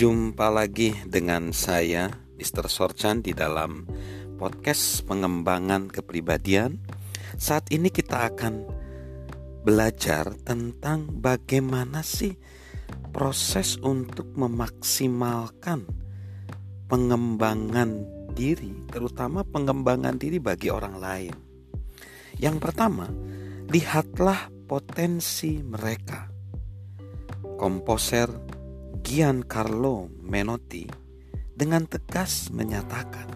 Jumpa lagi dengan saya, Mr. Sorchan, di dalam podcast pengembangan kepribadian. Saat ini kita akan belajar tentang bagaimana sih proses untuk memaksimalkan pengembangan diri, terutama pengembangan diri bagi orang lain. Yang pertama, lihatlah potensi mereka. Komposer Giancarlo Menotti dengan tegas menyatakan,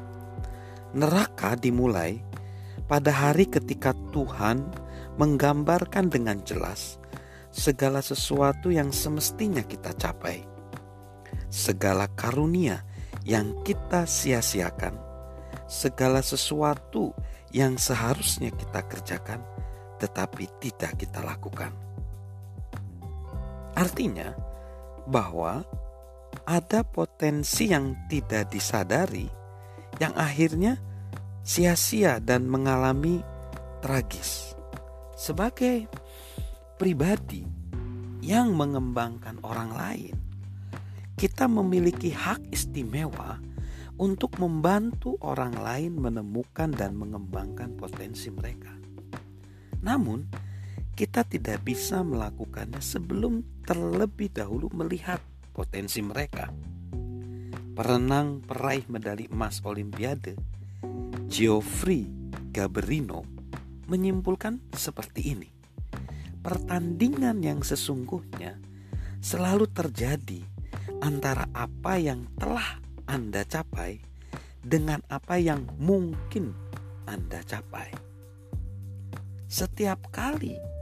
neraka dimulai pada hari ketika Tuhan menggambarkan dengan jelas segala sesuatu yang semestinya kita capai, segala karunia yang kita sia-siakan, segala sesuatu yang seharusnya kita kerjakan, tetapi tidak kita lakukan. Artinya, bahwa ada potensi yang tidak disadari yang akhirnya sia-sia dan mengalami tragis. Sebagai pribadi yang mengembangkan orang lain, kita memiliki hak istimewa untuk membantu orang lain menemukan dan mengembangkan potensi mereka. Namun, kita tidak bisa melakukannya sebelum terlebih dahulu melihat potensi mereka. Perenang peraih medali emas Olimpiade, Geoffrey Gaberino, menyimpulkan seperti ini. Pertandingan yang sesungguhnya selalu terjadi antara apa yang telah Anda capai dengan apa yang mungkin Anda capai. Setiap kali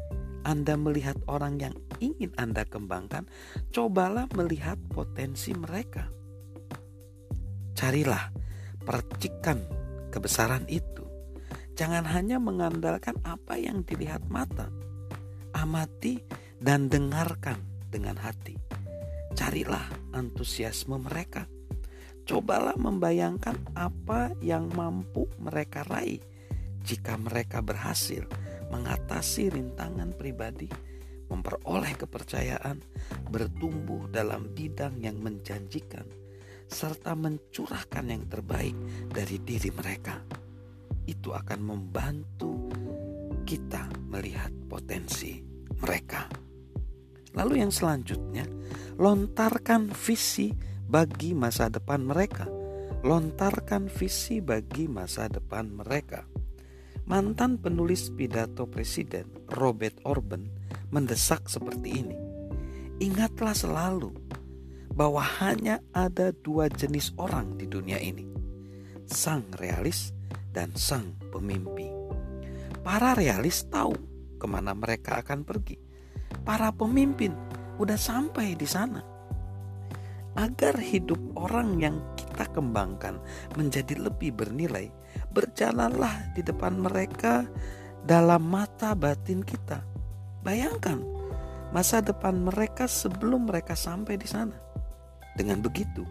anda melihat orang yang ingin Anda kembangkan, cobalah melihat potensi mereka. Carilah percikan kebesaran itu. Jangan hanya mengandalkan apa yang dilihat mata. Amati dan dengarkan dengan hati. Carilah antusiasme mereka. Cobalah membayangkan apa yang mampu mereka raih jika mereka berhasil mengatasi rintangan pribadi, memperoleh kepercayaan, bertumbuh dalam bidang yang menjanjikan, serta mencurahkan yang terbaik dari diri mereka. Itu akan membantu kita melihat potensi mereka. Lalu, yang selanjutnya, lontarkan visi bagi masa depan mereka. Lontarkan visi bagi masa depan mereka. Mantan penulis pidato presiden Robert Orban mendesak seperti ini. Ingatlah selalu bahwa hanya ada dua jenis orang di dunia ini. Sang realis dan sang pemimpi. Para realis tahu ke mana mereka akan pergi. Para pemimpin udah sampai di sana. Agar hidup orang yang kita kembangkan menjadi lebih bernilai, berjalanlah di depan mereka dalam mata batin kita. Bayangkan masa depan mereka sebelum mereka sampai di sana. Dengan begitu,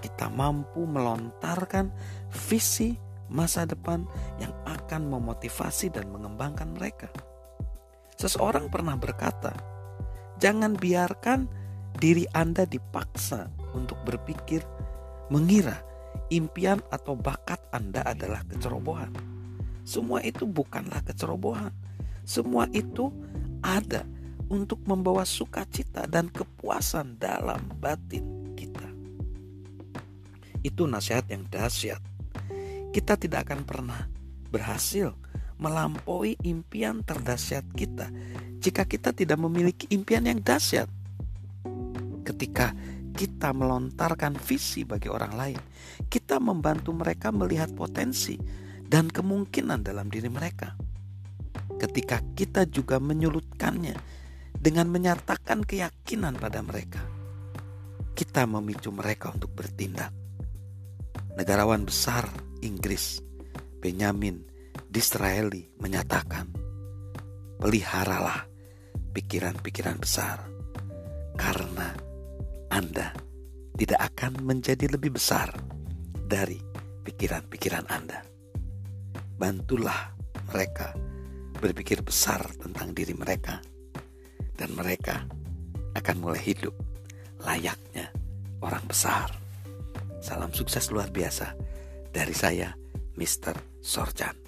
kita mampu melontarkan visi masa depan yang akan memotivasi dan mengembangkan mereka. Seseorang pernah berkata, "Jangan biarkan diri Anda dipaksa untuk berpikir, mengira impian atau bakat Anda adalah kecerobohan. Semua itu bukanlah kecerobohan. Semua itu ada untuk membawa sukacita dan kepuasan dalam batin kita. Itu nasihat yang dahsyat. Kita tidak akan pernah berhasil melampaui impian terdahsyat kita jika kita tidak memiliki impian yang dahsyat. Ketika kita melontarkan visi bagi orang lain, kita membantu mereka melihat potensi dan kemungkinan dalam diri mereka. Ketika kita juga menyulutkannya dengan menyatakan keyakinan pada mereka, kita memicu mereka untuk bertindak. Negarawan besar Inggris, Benjamin Disraeli menyatakan, peliharalah pikiran-pikiran besar karena anda tidak akan menjadi lebih besar dari pikiran-pikiran Anda. Bantulah mereka berpikir besar tentang diri mereka, dan mereka akan mulai hidup layaknya orang besar. Salam sukses luar biasa dari saya, Mr. Sorjan.